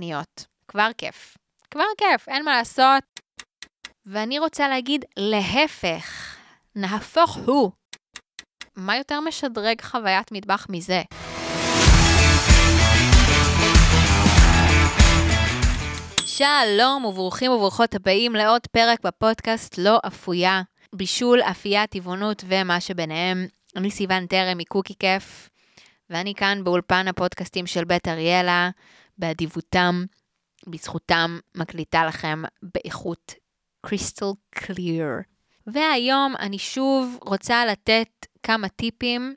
קניות. כבר כיף. כבר כיף, אין מה לעשות. ואני רוצה להגיד להפך, נהפוך הוא. מה יותר משדרג חוויית מטבח מזה? שלום וברוכים וברוכות הבאים לעוד פרק בפודקאסט לא אפויה, בישול, אפייה, טבעונות ומה שביניהם. אני סיוון טרם מקוקי כיף, ואני כאן באולפן הפודקאסטים של בית אריאלה, באדיבותם, בזכותם מקליטה לכם באיכות קריסטל קליר. והיום אני שוב רוצה לתת כמה טיפים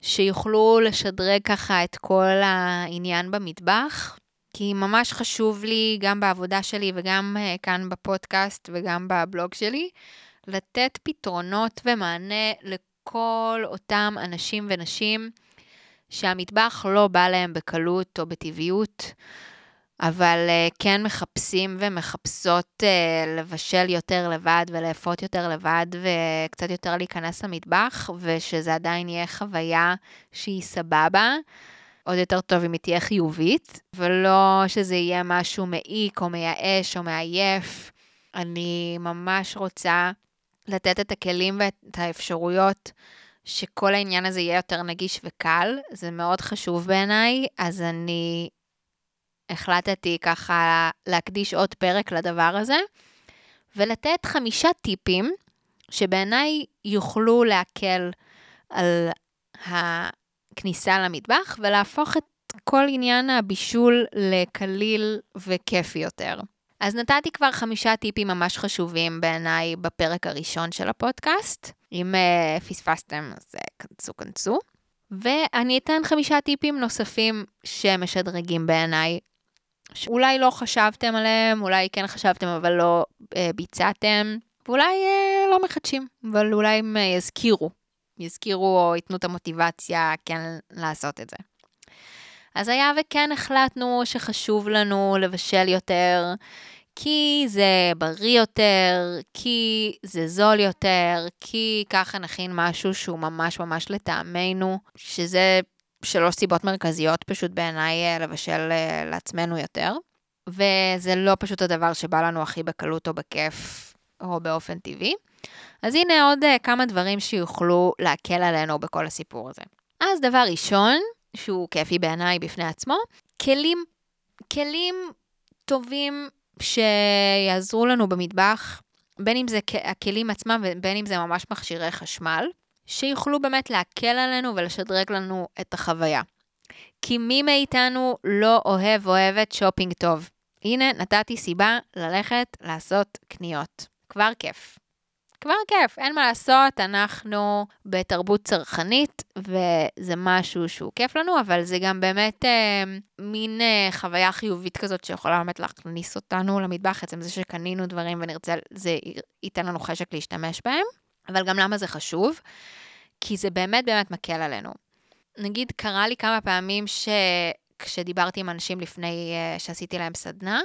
שיוכלו לשדרג ככה את כל העניין במטבח. כי ממש חשוב לי, גם בעבודה שלי וגם uh, כאן בפודקאסט וגם בבלוג שלי, לתת פתרונות ומענה לכל אותם אנשים ונשים שהמטבח לא בא להם בקלות או בטבעיות, אבל uh, כן מחפשים ומחפשות uh, לבשל יותר לבד ולאפות יותר לבד וקצת יותר להיכנס למטבח, ושזה עדיין יהיה חוויה שהיא סבבה. עוד יותר טוב אם היא תהיה חיובית, ולא שזה יהיה משהו מעיק או מייאש או מעייף. אני ממש רוצה לתת את הכלים ואת האפשרויות שכל העניין הזה יהיה יותר נגיש וקל. זה מאוד חשוב בעיניי, אז אני החלטתי ככה להקדיש עוד פרק לדבר הזה, ולתת חמישה טיפים שבעיניי יוכלו להקל על הכניסה למטבח ולהפוך את כל עניין הבישול לקליל וכיפי יותר. אז נתתי כבר חמישה טיפים ממש חשובים בעיניי בפרק הראשון של הפודקאסט. אם uh, פספסתם, אז uh, כנסו, כנסו. ואני אתן חמישה טיפים נוספים שמשדרגים בעיניי, שאולי לא חשבתם עליהם, אולי כן חשבתם אבל לא uh, ביצעתם, ואולי uh, לא מחדשים, אבל אולי הם uh, יזכירו יזכירו או ייתנו את המוטיבציה כן לעשות את זה. אז היה וכן החלטנו שחשוב לנו לבשל יותר, כי זה בריא יותר, כי זה זול יותר, כי ככה נכין משהו שהוא ממש ממש לטעמנו, שזה שלוש סיבות מרכזיות פשוט בעיניי אה, לבשל אה, לעצמנו יותר. וזה לא פשוט הדבר שבא לנו הכי בקלות או בכיף או באופן טבעי. אז הנה עוד uh, כמה דברים שיוכלו להקל עלינו בכל הסיפור הזה. אז דבר ראשון, שהוא כיפי בעיניי בפני עצמו, כלים, כלים טובים שיעזרו לנו במטבח, בין אם זה הכלים עצמם ובין אם זה ממש מכשירי חשמל, שיוכלו באמת להקל עלינו ולשדרג לנו את החוויה. כי מי מאיתנו לא אוהב אוהבת שופינג טוב? הנה, נתתי סיבה ללכת לעשות קניות. כבר כיף. כבר כיף, אין מה לעשות, אנחנו בתרבות צרכנית, וזה משהו שהוא כיף לנו, אבל זה גם באמת אה, מין אה, חוויה חיובית כזאת שיכולה באמת להכניס אותנו למטבח, עצם זה שקנינו דברים ונרצה, זה ייתן לנו חשק להשתמש בהם. אבל גם למה זה חשוב? כי זה באמת באמת מקל עלינו. נגיד, קרה לי כמה פעמים שכשדיברתי עם אנשים לפני uh, שעשיתי להם סדנה,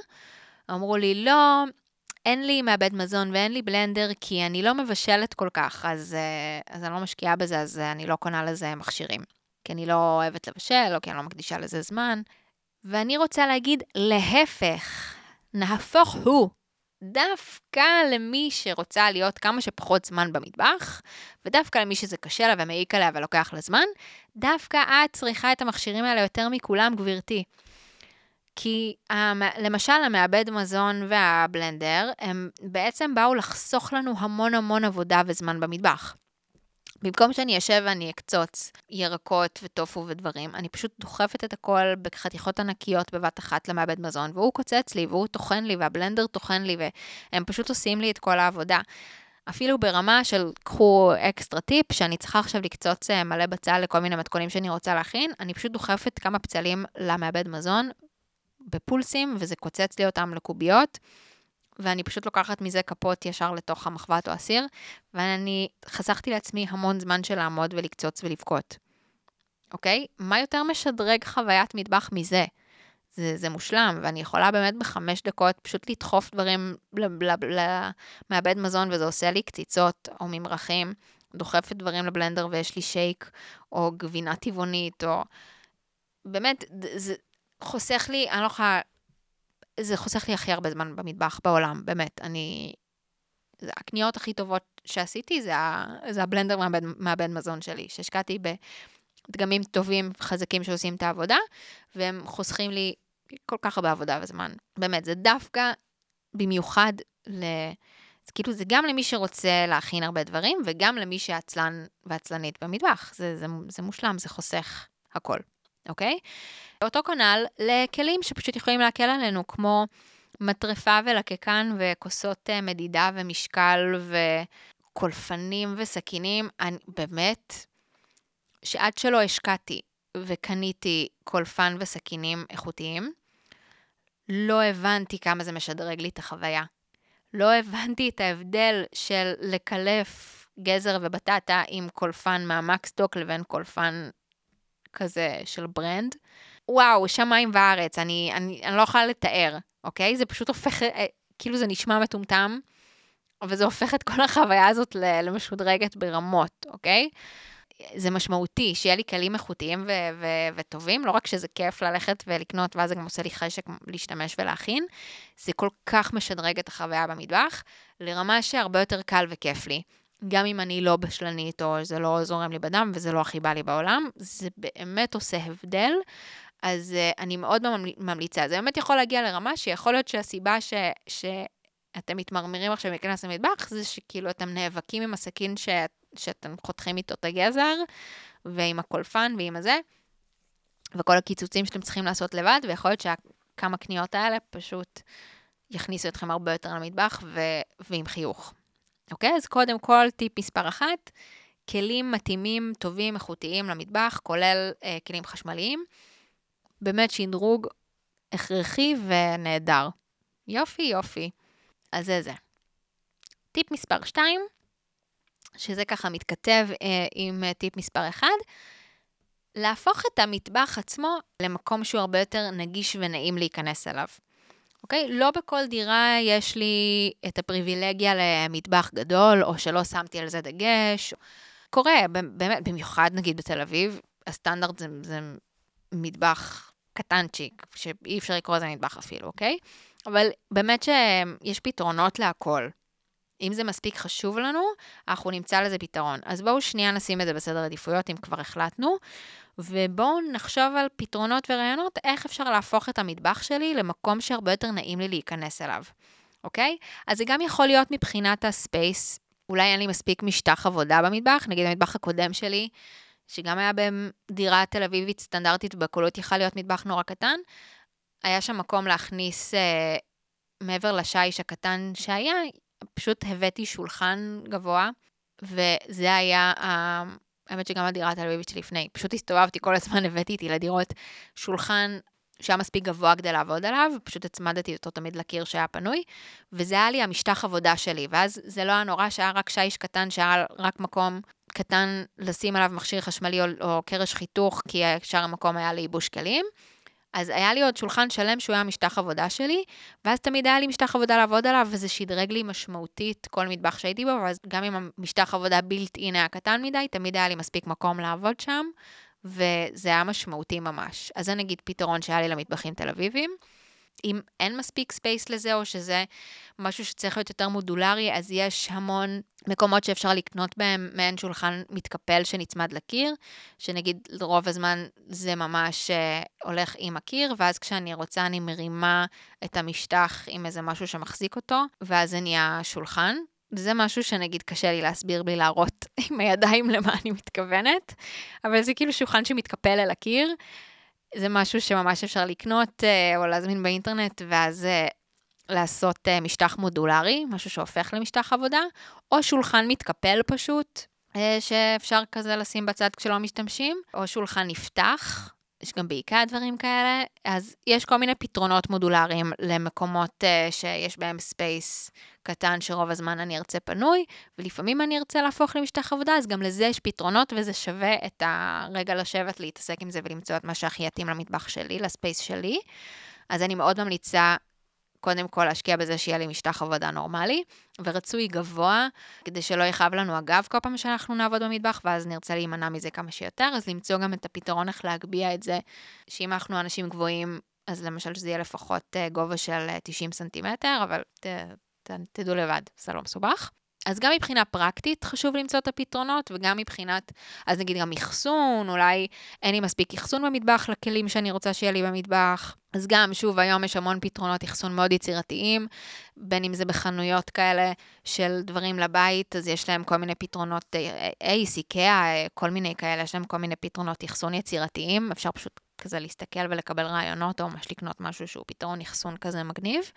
אמרו לי, לא, אין לי מעבד מזון ואין לי בלנדר כי אני לא מבשלת כל כך, אז, אה, אז אני לא משקיעה בזה, אז אני לא קונה לזה מכשירים. כי אני לא אוהבת לבשל, או כי אני לא מקדישה לזה זמן. ואני רוצה להגיד, להפך, נהפוך הוא. דווקא למי שרוצה להיות כמה שפחות זמן במטבח, ודווקא למי שזה קשה לה ומעיק עליה ולוקח לה זמן, דווקא את צריכה את המכשירים האלה יותר מכולם, גברתי. כי למשל המעבד מזון והבלנדר, הם בעצם באו לחסוך לנו המון המון עבודה וזמן במטבח. במקום שאני אשב ואני אקצוץ ירקות וטופו ודברים, אני פשוט דוחפת את הכל בחתיכות ענקיות בבת אחת למעבד מזון, והוא קוצץ לי, והוא טוחן לי, והבלנדר טוחן לי, והם פשוט עושים לי את כל העבודה. אפילו ברמה של קחו אקסטרה טיפ, שאני צריכה עכשיו לקצוץ אה, מלא בצל לכל מיני מתכונים שאני רוצה להכין, אני פשוט דוחפת כמה פצלים למעבד מזון, בפולסים, וזה קוצץ לי אותם לקוביות, ואני פשוט לוקחת מזה כפות ישר לתוך המחבת או הסיר, ואני חסכתי לעצמי המון זמן של לעמוד ולקצוץ ולבכות. אוקיי? מה יותר משדרג חוויית מטבח מזה? זה, זה מושלם, ואני יכולה באמת בחמש דקות פשוט לדחוף דברים למעבד מזון, וזה עושה לי קציצות או ממרחים, דוחפת דברים לבלנדר ויש לי שייק, או גבינה טבעונית, או... באמת, זה, חוסך לי, אני לא יכולה זה חוסך לי הכי הרבה זמן במטבח בעולם, באמת. אני... זה הקניות הכי טובות שעשיתי זה, ה... זה הבלנדר מהבן, מהבן מזון שלי, שהשקעתי בדגמים טובים, חזקים שעושים את העבודה, והם חוסכים לי כל כך הרבה עבודה וזמן. באמת, זה דווקא במיוחד ל... אז כאילו זה גם למי שרוצה להכין הרבה דברים, וגם למי שעצלן ועצלנית במטבח. זה, זה, זה מושלם, זה חוסך הכל, אוקיי? אותו כנ"ל לכלים שפשוט יכולים להקל עלינו, כמו מטרפה ולקקן וכוסות אה, מדידה ומשקל וקולפנים וסכינים. אני באמת, שעד שלא השקעתי וקניתי קולפן וסכינים איכותיים, לא הבנתי כמה זה משדרג לי את החוויה. לא הבנתי את ההבדל של לקלף גזר ובטטה עם קולפן מהמקסטוק לבין קולפן כזה של brand. וואו, שמיים וארץ, אני, אני, אני לא יכולה לתאר, אוקיי? זה פשוט הופך, אה, כאילו זה נשמע מטומטם, אבל זה הופך את כל החוויה הזאת למשודרגת ברמות, אוקיי? זה משמעותי, שיהיה לי כלים איכותיים ו- ו- וטובים, לא רק שזה כיף ללכת ולקנות, ואז זה גם עושה לי חשק להשתמש ולהכין, זה כל כך משדרג את החוויה במטבח, לרמה שהרבה יותר קל וכיף לי. גם אם אני לא בשלנית, או זה לא זורם לי בדם, וזה לא הכי בא לי בעולם, זה באמת עושה הבדל. אז uh, אני מאוד ממליצה. זה באמת יכול להגיע לרמה שיכול להיות שהסיבה ש... ש... אתם מתמרמרים עכשיו להיכנס למטבח, זה שכאילו אתם נאבקים עם הסכין שאת שאתם חותכים איתו את הגזר, ועם הקולפן ועם הזה, וכל הקיצוצים שאתם צריכים לעשות לבד, ויכול להיות שכמה קניות האלה פשוט יכניסו אתכם הרבה יותר למטבח ו- ועם חיוך. אוקיי? אז קודם כל, טיפ מספר אחת, כלים מתאימים, טובים, איכותיים למטבח, כולל אה, כלים חשמליים. באמת שדרוג הכרחי ונהדר. יופי, יופי. אז זה זה. טיפ מספר 2, שזה ככה מתכתב אה, עם אה, טיפ מספר 1, להפוך את המטבח עצמו למקום שהוא הרבה יותר נגיש ונעים להיכנס אליו. אוקיי? לא בכל דירה יש לי את הפריבילגיה למטבח גדול, או שלא שמתי על זה דגש. קורה, באמת, במיוחד נגיד בתל אביב, הסטנדרט זה, זה מטבח קטנצ'יק, שאי אפשר לקרוא לזה מטבח אפילו, אוקיי? אבל באמת שיש פתרונות להכל. אם זה מספיק חשוב לנו, אנחנו נמצא לזה פתרון. אז בואו שנייה נשים את זה בסדר עדיפויות, אם כבר החלטנו, ובואו נחשוב על פתרונות ורעיונות, איך אפשר להפוך את המטבח שלי למקום שהרבה יותר נעים לי להיכנס אליו, אוקיי? אז זה גם יכול להיות מבחינת הספייס, אולי אין לי מספיק משטח עבודה במטבח, נגיד המטבח הקודם שלי, שגם היה בדירה תל אביבית סטנדרטית, ובקולות יכל להיות מטבח נורא קטן, היה שם מקום להכניס, אה, מעבר לשיש הקטן שהיה, פשוט הבאתי שולחן גבוה, וזה היה, האמת שגם הדירה התל אביבית שלפני, פשוט הסתובבתי כל הזמן, הבאתי איתי לדירות שולחן שהיה מספיק גבוה כדי לעבוד עליו, פשוט הצמדתי אותו תמיד לקיר שהיה פנוי, וזה היה לי המשטח עבודה שלי, ואז זה לא היה נורא שהיה רק שיש קטן, שהיה רק מקום קטן לשים עליו מכשיר חשמלי או, או קרש חיתוך, כי שאר המקום היה לייבוש כלים. אז היה לי עוד שולחן שלם שהוא היה משטח עבודה שלי, ואז תמיד היה לי משטח עבודה לעבוד עליו, וזה שדרג לי משמעותית כל מטבח שהייתי בו, ואז גם אם המשטח עבודה בילט אין היה קטן מדי, תמיד היה לי מספיק מקום לעבוד שם, וזה היה משמעותי ממש. אז זה נגיד פתרון שהיה לי למטבחים תל אביביים. אם אין מספיק space לזה, או שזה משהו שצריך להיות יותר מודולרי, אז יש המון מקומות שאפשר לקנות בהם מעין שולחן מתקפל שנצמד לקיר, שנגיד לרוב הזמן זה ממש אה, הולך עם הקיר, ואז כשאני רוצה אני מרימה את המשטח עם איזה משהו שמחזיק אותו, ואז זה נהיה שולחן. זה משהו שנגיד קשה לי להסביר בלי להראות עם הידיים למה אני מתכוונת, אבל זה כאילו שולחן שמתקפל אל הקיר. זה משהו שממש אפשר לקנות אה, או להזמין באינטרנט, ואז אה, לעשות אה, משטח מודולרי, משהו שהופך למשטח עבודה, או שולחן מתקפל פשוט, שאפשר כזה לשים בצד כשלא משתמשים, או שולחן נפתח, יש גם בעיקר דברים כאלה, אז יש כל מיני פתרונות מודולריים למקומות אה, שיש בהם space קטן שרוב הזמן אני ארצה פנוי, ולפעמים אני ארצה להפוך למשטח עבודה, אז גם לזה יש פתרונות, וזה שווה את הרגע לשבת, להתעסק עם זה ולמצוא את מה שהכי יתאים למטבח שלי, לספייס שלי. אז אני מאוד ממליצה קודם כל להשקיע בזה שיהיה לי משטח עבודה נורמלי, ורצוי גבוה, כדי שלא יכאב לנו הגב כל פעם שאנחנו נעבוד במטבח, ואז נרצה להימנע מזה כמה שיותר, אז למצוא גם את הפתרון איך להגביה את זה, שאם אנחנו אנשים גבוהים, אז למשל שזה יהיה לפחות אה, גובה של 90 אה, סנטימטר, אבל ת, ת, תדעו לבד, זה לא מסובך. אז גם מבחינה פרקטית חשוב למצוא את הפתרונות, וגם מבחינת, אז נגיד גם אחסון, אולי אין לי מספיק אחסון במטבח לכלים שאני רוצה שיהיה לי במטבח. אז גם, שוב, היום יש המון פתרונות אחסון מאוד יצירתיים, בין אם זה בחנויות כאלה של דברים לבית, אז יש להם כל מיני פתרונות, אייס, איקאה, כל מיני כאלה, יש להם כל מיני פתרונות אחסון יצירתיים, אפשר פשוט כזה להסתכל ולקבל רעיונות, או ממש לקנות משהו שהוא פתרון אחסון כזה מגניב.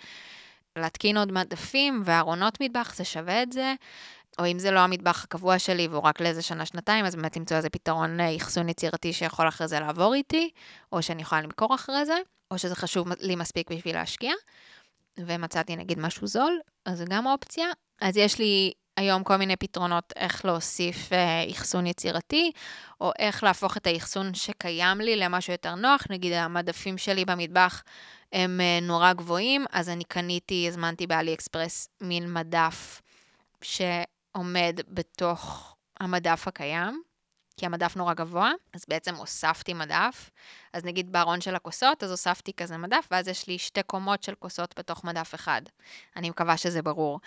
להתקין עוד מדפים וארונות מטבח, זה שווה את זה. או אם זה לא המטבח הקבוע שלי והוא רק לאיזה שנה-שנתיים, אז באמת למצוא איזה פתרון אה, אחסון יצירתי שיכול אחרי זה לעבור איתי, או שאני יכולה למכור אחרי זה, או שזה חשוב לי מספיק בשביל להשקיע. ומצאתי נגיד משהו זול, אז זה גם אופציה. אז יש לי היום כל מיני פתרונות איך להוסיף אה, אחסון יצירתי, או איך להפוך את האחסון שקיים לי למשהו יותר נוח. נגיד המדפים שלי במטבח הם אה, נורא גבוהים, אז אני קניתי, הזמנתי באלי אקספרס מין מדף שעומד בתוך המדף הקיים, כי המדף נורא גבוה, אז בעצם הוספתי מדף. אז נגיד בארון של הכוסות, אז הוספתי כזה מדף, ואז יש לי שתי קומות של כוסות בתוך מדף אחד. אני מקווה שזה ברור.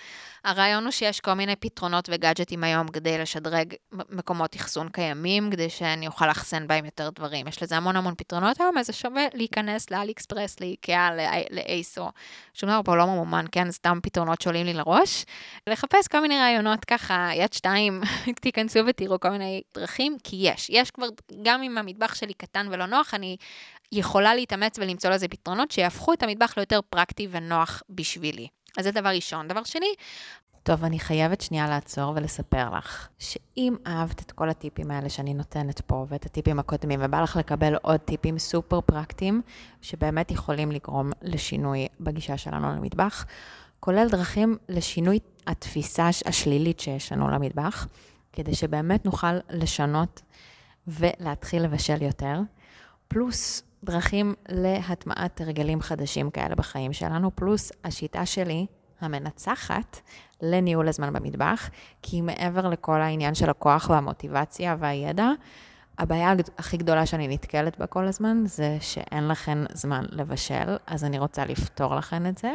הרעיון הוא שיש כל מיני פתרונות וגאדג'טים היום כדי לשדרג מקומות אחסון קיימים, כדי שאני אוכל לאחסן בהם יותר דברים. יש לזה המון המון פתרונות היום, אז זה שווה להיכנס לאלי אקספרס, לאיקאה, לאייסו. שום דבר פה לא ממומן, כן? סתם פתרונות שעולים לי לראש. לחפש כל מיני רעיונות ככה, יד שתיים, תיכנסו ותראו כל מיני דרכים, כי יש. יש כבר, גם אם המטבח שלי קטן ולא נוח, יכולה להתאמץ ולמצוא לזה פתרונות שיהפכו את המטבח ליותר פרקטי ונוח בשבילי. אז זה דבר ראשון. דבר שני, טוב, אני חייבת שנייה לעצור ולספר לך, שאם אהבת את כל הטיפים האלה שאני נותנת פה, ואת הטיפים הקודמים, ובא לך לקבל עוד טיפים סופר פרקטיים, שבאמת יכולים לגרום לשינוי בגישה שלנו למטבח, כולל דרכים לשינוי התפיסה השלילית שיש לנו למטבח, כדי שבאמת נוכל לשנות ולהתחיל לבשל יותר, פלוס דרכים להטמעת הרגלים חדשים כאלה בחיים שלנו, פלוס השיטה שלי, המנצחת, לניהול הזמן במטבח, כי מעבר לכל העניין של הכוח והמוטיבציה והידע, הבעיה הכי גדולה שאני נתקלת בה כל הזמן זה שאין לכן זמן לבשל, אז אני רוצה לפתור לכן את זה.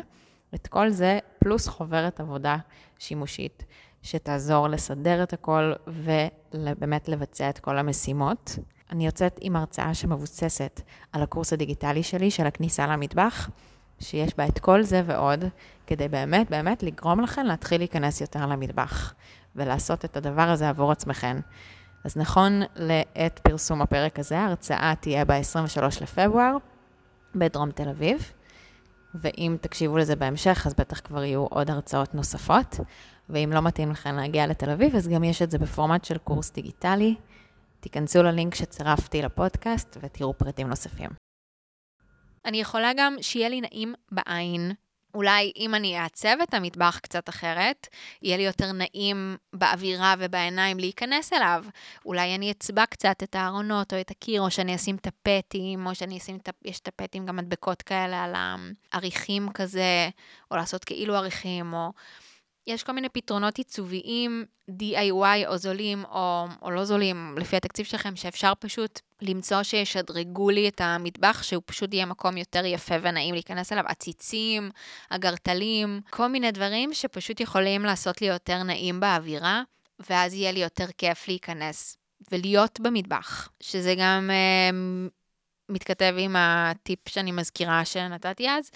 את כל זה, פלוס חוברת עבודה שימושית, שתעזור לסדר את הכל ובאמת לבצע את כל המשימות. אני יוצאת עם הרצאה שמבוססת על הקורס הדיגיטלי שלי, של הכניסה למטבח, שיש בה את כל זה ועוד, כדי באמת באמת לגרום לכם להתחיל להיכנס יותר למטבח, ולעשות את הדבר הזה עבור עצמכם. אז נכון לעת פרסום הפרק הזה, ההרצאה תהיה ב-23 לפברואר, בדרום תל אביב. ואם תקשיבו לזה בהמשך, אז בטח כבר יהיו עוד הרצאות נוספות. ואם לא מתאים לכם להגיע לתל אביב, אז גם יש את זה בפורמט של קורס דיגיטלי. תיכנסו ללינק שצירפתי לפודקאסט ותראו פרטים נוספים. אני יכולה גם שיהיה לי נעים בעין. אולי אם אני אעצב את המטבח קצת אחרת, יהיה לי יותר נעים באווירה ובעיניים להיכנס אליו. אולי אני אצבע קצת את הארונות או את הקיר, או שאני אשים טפטים, או שאני אשים, יש טפטים גם מדבקות כאלה על העריכים כזה, או לעשות כאילו עריכים, או... יש כל מיני פתרונות עיצוביים, DIY או זולים או, או לא זולים, לפי התקציב שלכם, שאפשר פשוט למצוא שישדרגו לי את המטבח, שהוא פשוט יהיה מקום יותר יפה ונעים להיכנס אליו, עציצים, אגרטלים, כל מיני דברים שפשוט יכולים לעשות לי יותר נעים באווירה, ואז יהיה לי יותר כיף להיכנס ולהיות במטבח, שזה גם uh, מתכתב עם הטיפ שאני מזכירה שנתתי אז.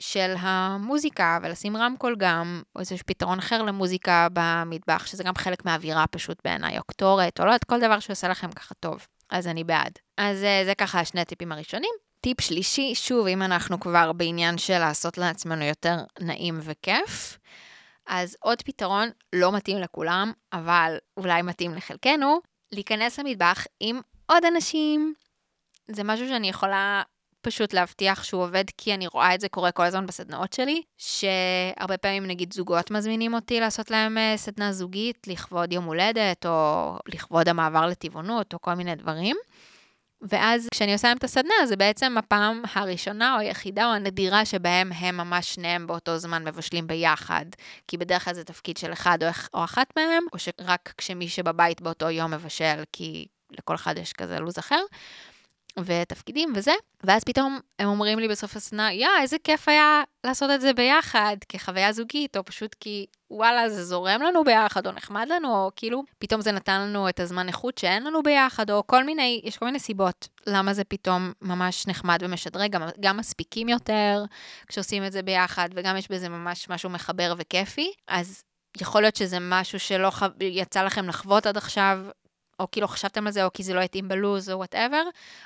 של המוזיקה, ולשים רמקול גם, או איזשהו פתרון אחר למוזיקה במטבח, שזה גם חלק מהאווירה פשוט בעיניי, או קטורת, או לא יודעת, כל דבר שעושה לכם ככה טוב. אז אני בעד. אז אה, זה ככה השני הטיפים הראשונים. טיפ שלישי, שוב, אם אנחנו כבר בעניין של לעשות לעצמנו יותר נעים וכיף, אז עוד פתרון לא מתאים לכולם, אבל אולי מתאים לחלקנו, להיכנס למטבח עם עוד אנשים. זה משהו שאני יכולה פשוט להבטיח שהוא עובד, כי אני רואה את זה קורה כל הזמן בסדנאות שלי, שהרבה פעמים נגיד זוגות מזמינים אותי לעשות להם אה, סדנה זוגית לכבוד יום הולדת, או לכבוד המעבר לטבעונות, או כל מיני דברים. ואז כשאני עושה להם את הסדנה, זה בעצם הפעם הראשונה או היחידה או הנדירה שבהם הם ממש שניהם באותו זמן מבשלים ביחד. כי בדרך כלל זה תפקיד של אחד או, או אחת מהם, או שרק כשמי שבבית באותו יום מבשל, כי לכל אחד יש כזה לו"ז אחר. ותפקידים וזה, ואז פתאום הם אומרים לי בסוף הסדנה, יא, איזה כיף היה לעשות את זה ביחד, כחוויה זוגית, או פשוט כי וואלה, זה זורם לנו ביחד, או נחמד לנו, או כאילו, פתאום זה נתן לנו את הזמן איכות שאין לנו ביחד, או כל מיני, יש כל מיני סיבות למה זה פתאום ממש נחמד ומשדרג, גם, גם מספיקים יותר כשעושים את זה ביחד, וגם יש בזה ממש משהו מחבר וכיפי. אז יכול להיות שזה משהו שלא ח... יצא לכם לחוות עד עכשיו, או כאילו חשבתם על זה, או כי זה לא התאים בלוז, או whatever,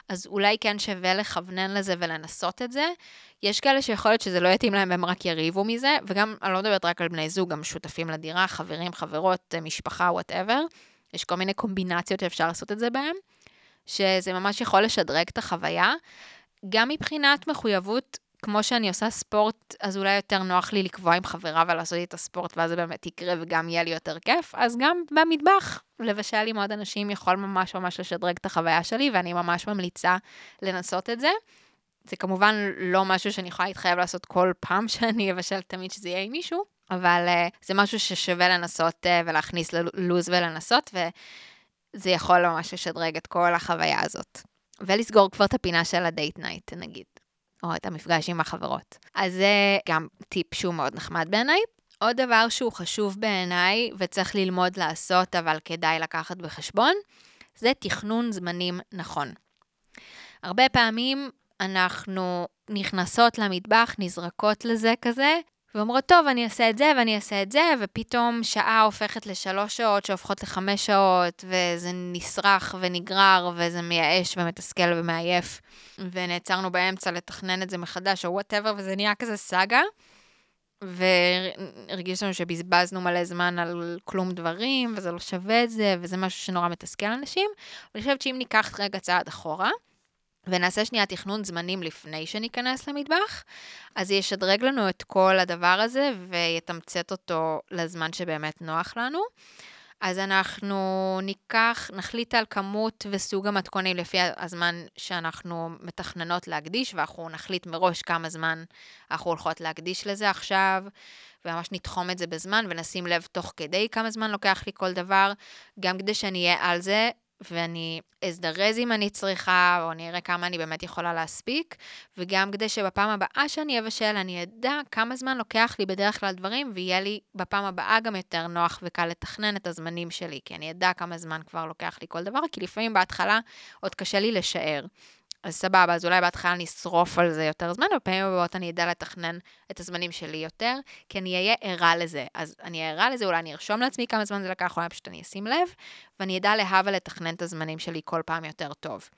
אז אולי כן שווה לכוונן לזה ולנסות את זה. יש כאלה שיכול להיות שזה לא יתאים להם והם רק יריבו מזה, וגם, אני לא מדברת רק על בני זוג, גם שותפים לדירה, חברים, חברות, משפחה, whatever. יש כל מיני קומבינציות שאפשר לעשות את זה בהם, שזה ממש יכול לשדרג את החוויה. גם מבחינת מחויבות כמו שאני עושה ספורט, אז אולי יותר נוח לי לקבוע עם חברה ולעשות את הספורט, ואז זה באמת יקרה וגם יהיה לי יותר כיף. אז גם במטבח, לבשל עם עוד אנשים יכול ממש ממש לשדרג את החוויה שלי, ואני ממש ממליצה לנסות את זה. זה כמובן לא משהו שאני יכולה להתחייב לעשות כל פעם שאני אבשל תמיד שזה יהיה עם מישהו, אבל uh, זה משהו ששווה לנסות uh, ולהכניס ללוז ולנסות, וזה יכול ממש לשדרג את כל החוויה הזאת. ולסגור כבר את הפינה של ה date night, נגיד. או את המפגש עם החברות. אז זה גם טיפ שהוא מאוד נחמד בעיניי. עוד דבר שהוא חשוב בעיניי וצריך ללמוד לעשות, אבל כדאי לקחת בחשבון, זה תכנון זמנים נכון. הרבה פעמים אנחנו נכנסות למטבח, נזרקות לזה כזה, ואומרות, טוב, אני אעשה את זה ואני אעשה את זה, ופתאום שעה הופכת לשלוש שעות שהופכות לחמש שעות, וזה נסרח ונגרר, וזה מייאש ומתסכל ומעייף, ונעצרנו באמצע לתכנן את זה מחדש, או whatever, וזה נהיה כזה סאגה. והרגיש לנו שבזבזנו מלא זמן על כלום דברים, וזה לא שווה את זה, וזה משהו שנורא מתסכל אנשים. אני חושבת שאם ניקח רגע צעד אחורה, ונעשה שנייה תכנון זמנים לפני שניכנס למטבח, אז ישדרג לנו את כל הדבר הזה ויתמצת אותו לזמן שבאמת נוח לנו. אז אנחנו ניקח, נחליט על כמות וסוג המתכונים לפי הזמן שאנחנו מתכננות להקדיש, ואנחנו נחליט מראש כמה זמן אנחנו הולכות להקדיש לזה עכשיו, וממש נתחום את זה בזמן ונשים לב תוך כדי כמה זמן לוקח לי כל דבר, גם כדי שאני אהיה על זה ואני אזדרז אם אני צריכה, או אני אראה כמה אני באמת יכולה להספיק, וגם כדי שבפעם הבאה שאני אבשל, אני אדע כמה זמן לוקח לי בדרך כלל דברים, ויהיה לי בפעם הבאה גם יותר נוח וקל לתכנן את הזמנים שלי, כי אני אדע כמה זמן כבר לוקח לי כל דבר, כי לפעמים בהתחלה עוד קשה לי לשער. אז סבבה, אז אולי בהתחלה אני אשרוף על זה יותר זמן, בפעמים הבאות אני אדע לתכנן את הזמנים שלי יותר, כי אני אהיה ערה לזה. אז אני אהיה ערה לזה, אולי אני ארשום לעצמי כמה זמן זה לקח, אולי פשוט אני אשים לב, ואני אדע להבה לתכנן את הזמנים שלי כל פעם יותר טוב.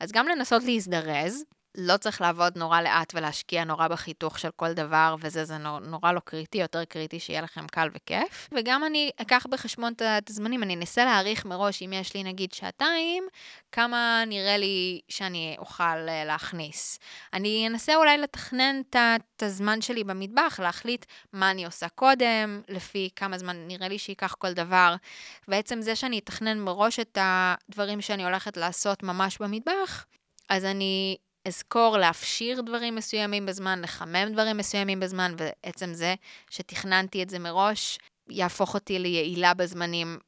אז גם לנסות להזדרז, לא צריך לעבוד נורא לאט ולהשקיע נורא בחיתוך של כל דבר, וזה זה נור, נורא לא קריטי, יותר קריטי שיהיה לכם קל וכיף. וגם אני אקח בחשבון את הזמנים, אני אנסה להעריך מראש, אם יש לי נגיד שעתיים, כמה נראה לי שאני אוכל אה, להכניס. אני אנסה אולי לתכנן את הזמן שלי במטבח, להחליט מה אני עושה קודם, לפי כמה זמן נראה לי שייקח כל דבר. בעצם זה שאני אתכנן מראש את הדברים שאני הולכת לעשות ממש במטבח, אז אני אזכור להפשיר דברים מסוימים בזמן, לחמם דברים מסוימים בזמן, ועצם זה שתכננתי את זה מראש, יהפוך אותי ליעילה בזמנים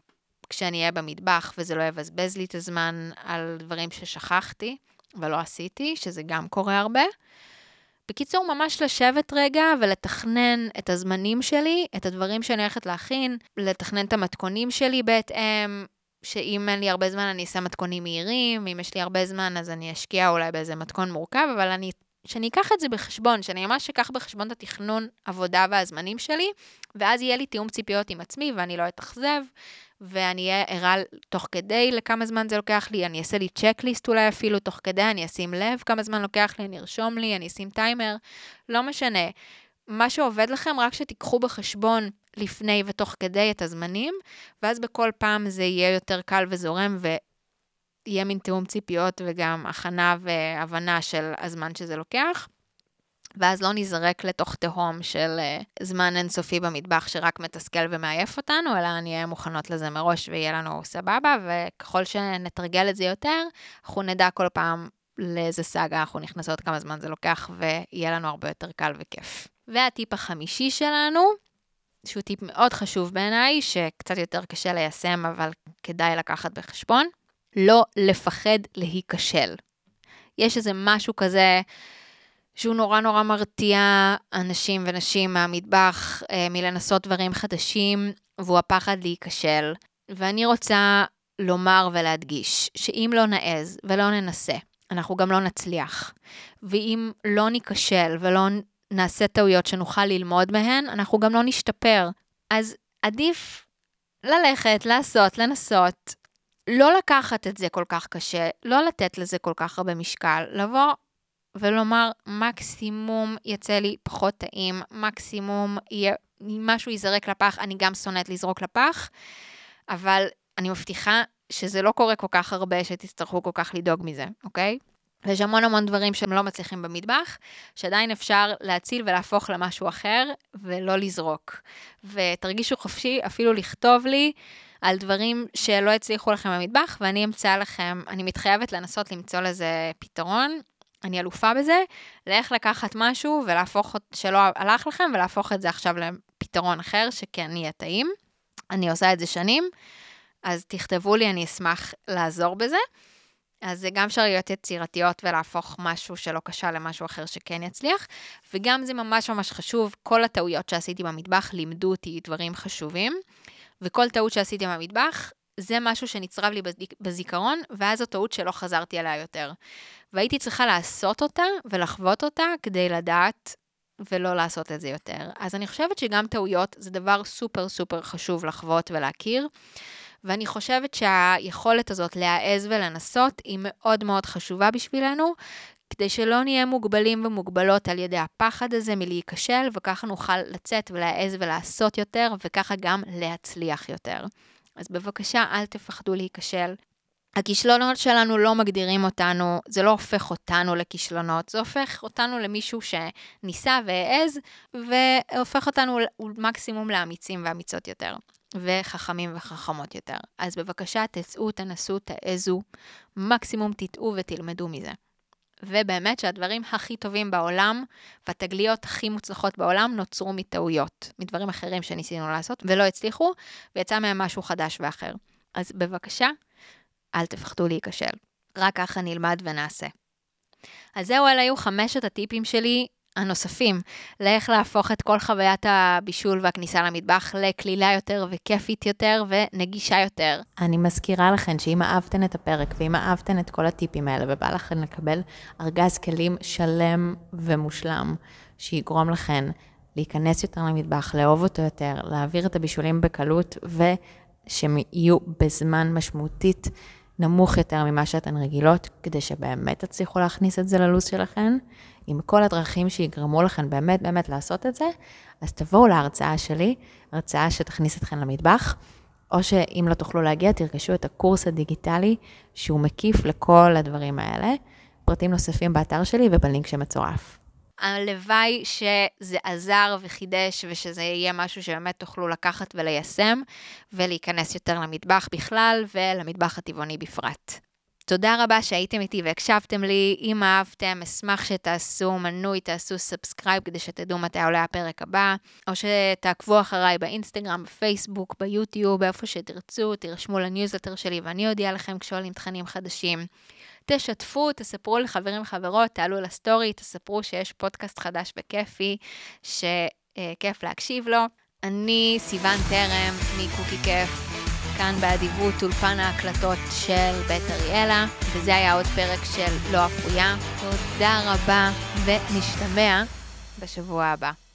כשאני אהיה במטבח, וזה לא יבזבז לי את הזמן על דברים ששכחתי ולא עשיתי, שזה גם קורה הרבה. בקיצור, ממש לשבת רגע ולתכנן את הזמנים שלי, את הדברים שאני הולכת להכין, לתכנן את המתכונים שלי בהתאם, שאם אין לי הרבה זמן אני אעשה מתכונים מהירים, אם יש לי הרבה זמן אז אני אשקיע אולי באיזה מתכון מורכב, אבל אני, שאני אקח את זה בחשבון, שאני ממש אקח בחשבון את התכנון עבודה והזמנים שלי, ואז יהיה לי תיאום ציפיות עם עצמי ואני לא אתאכזב, ואני אהיה ערה תוך כדי לכמה זמן זה לוקח לי, אני אעשה לי צ'קליסט אולי אפילו תוך כדי, אני אשים לב כמה זמן לוקח לי, אני ארשום לי, אני אשים טיימר, לא משנה. מה שעובד לכם, רק שתיקחו בחשבון לפני ותוך כדי את הזמנים, ואז בכל פעם זה יהיה יותר קל וזורם, ויהיה מין תיאום ציפיות וגם הכנה והבנה של הזמן שזה לוקח. ואז לא נזרק לתוך תהום של uh, זמן אינסופי במטבח שרק מתסכל ומעייף אותנו, אלא נהיה מוכנות לזה מראש ויהיה לנו סבבה, וככל שנתרגל את זה יותר, אנחנו נדע כל פעם לאיזה סאגה אנחנו נכנסות, כמה זמן זה לוקח, ויהיה לנו הרבה יותר קל וכיף. והטיפ החמישי שלנו, שהוא טיפ מאוד חשוב בעיניי, שקצת יותר קשה ליישם, אבל כדאי לקחת בחשבון, לא לפחד להיכשל. יש איזה משהו כזה שהוא נורא נורא מרתיע אנשים ונשים מהמטבח אה, מלנסות דברים חדשים, והוא הפחד להיכשל. ואני רוצה לומר ולהדגיש שאם לא נעז ולא ננסה, אנחנו גם לא נצליח. ואם לא ניכשל ולא נעשה טעויות שנוכל ללמוד מהן, אנחנו גם לא נשתפר. אז עדיף ללכת, לעשות, לנסות, לא לקחת את זה כל כך קשה, לא לתת לזה כל כך הרבה משקל, לבוא ולומר, מקסימום יצא לי פחות טעים, מקסימום יהיה, משהו ייזרק לפח, אני גם שונאת לזרוק לפח, אבל אני מבטיחה שזה לא קורה כל כך הרבה שתצטרכו כל כך לדאוג מזה, אוקיי? ויש המון המון דברים שהם לא מצליחים במטבח, שעדיין אפשר להציל ולהפוך למשהו אחר, ולא לזרוק. ותרגישו חופשי אפילו לכתוב לי על דברים שלא הצליחו לכם במטבח, ואני אמצא לכם, אני מתחייבת לנסות למצוא לזה פתרון. אני אלופה בזה, לאיך לקחת משהו ולהפוך, שלא הלך לכם, ולהפוך את זה עכשיו לפתרון אחר, שכן יהיה טעים. אני עושה את זה שנים, אז תכתבו לי, אני אשמח לעזור בזה. אז זה גם אפשר להיות יצירתיות ולהפוך משהו שלא קשה למשהו אחר שכן יצליח, וגם זה ממש ממש חשוב, כל הטעויות שעשיתי במטבח לימדו אותי דברים חשובים, וכל טעות שעשיתי במטבח, זה משהו שנצרב לי בזיכרון, ואז זו טעות שלא חזרתי עליה יותר. והייתי צריכה לעשות אותה ולחוות אותה כדי לדעת ולא לעשות את זה יותר. אז אני חושבת שגם טעויות זה דבר סופר סופר חשוב לחוות ולהכיר. ואני חושבת שהיכולת הזאת להעז ולנסות היא מאוד מאוד חשובה בשבילנו, כדי שלא נהיה מוגבלים ומוגבלות על ידי הפחד הזה מלהיכשל, וככה נוכל לצאת ולהעז ולעשות יותר, וככה גם להצליח יותר. אז בבקשה, אל תפחדו להיכשל. הכישלונות שלנו לא מגדירים אותנו, זה לא הופך אותנו לכישלונות, זה הופך אותנו למישהו שניסה והעז, והופך אותנו מקסימום לאמיצים ואמיצות יותר. וחכמים וחכמות יותר. אז בבקשה, תצאו, תנסו, תעזו, מקסימום תטעו ותלמדו מזה. ובאמת שהדברים הכי טובים בעולם, והתגליות הכי מוצלחות בעולם, נוצרו מטעויות, מדברים אחרים שניסינו לעשות ולא הצליחו, ויצא מהם משהו חדש ואחר. אז בבקשה, אל תפחדו להיכשל. רק ככה נלמד ונעשה. אז זהו, אלה היו חמשת הטיפים שלי הנוספים, לאיך להפוך את כל חוויית הבישול והכניסה למטבח לקלילה יותר וכיפית יותר ונגישה יותר. אני מזכירה לכן שאם אהבתן את הפרק ואם אהבתן את כל הטיפים האלה ובא לכן לקבל ארגז כלים שלם ומושלם, שיגרום לכן להיכנס יותר למטבח, לאהוב אותו יותר, להעביר את הבישולים בקלות ושהם יהיו בזמן משמעותית נמוך יותר ממה שאתן רגילות, כדי שבאמת תצליחו להכניס את זה ללו"ז שלכן. עם כל הדרכים שיגרמו לכם באמת באמת לעשות את זה, אז תבואו להרצאה שלי, הרצאה שתכניס אתכם למטבח, או שאם לא תוכלו להגיע, תרכשו את הקורס הדיגיטלי, שהוא מקיף לכל הדברים האלה. פרטים נוספים באתר שלי ובלינק שמצורף. הלוואי שזה עזר וחידש ושזה יהיה משהו שבאמת תוכלו לקחת וליישם ולהיכנס יותר למטבח בכלל ולמטבח הטבעוני בפרט. תודה רבה שהייתם איתי והקשבתם לי. אם אהבתם, אשמח שתעשו מנוי, תעשו subscribe כדי שתדעו מתי עולה הפרק הבא, או שתעקבו אחריי באינסטגרם, בפייסבוק, ביוטיוב, איפה שתרצו, תירשמו לניוזלטר שלי ואני אודיע לכם כשעולים תכנים חדשים. תשתפו, תספרו לחברים וחברות, תעלו לסטורי, תספרו שיש פודקאסט חדש וכיפי, שכיף להקשיב לו. אני סיון טרם מקוקי כיף. כאן באדיבות אולפן ההקלטות של בית אריאלה, וזה היה עוד פרק של לא אפויה. תודה רבה, ונשתמע בשבוע הבא.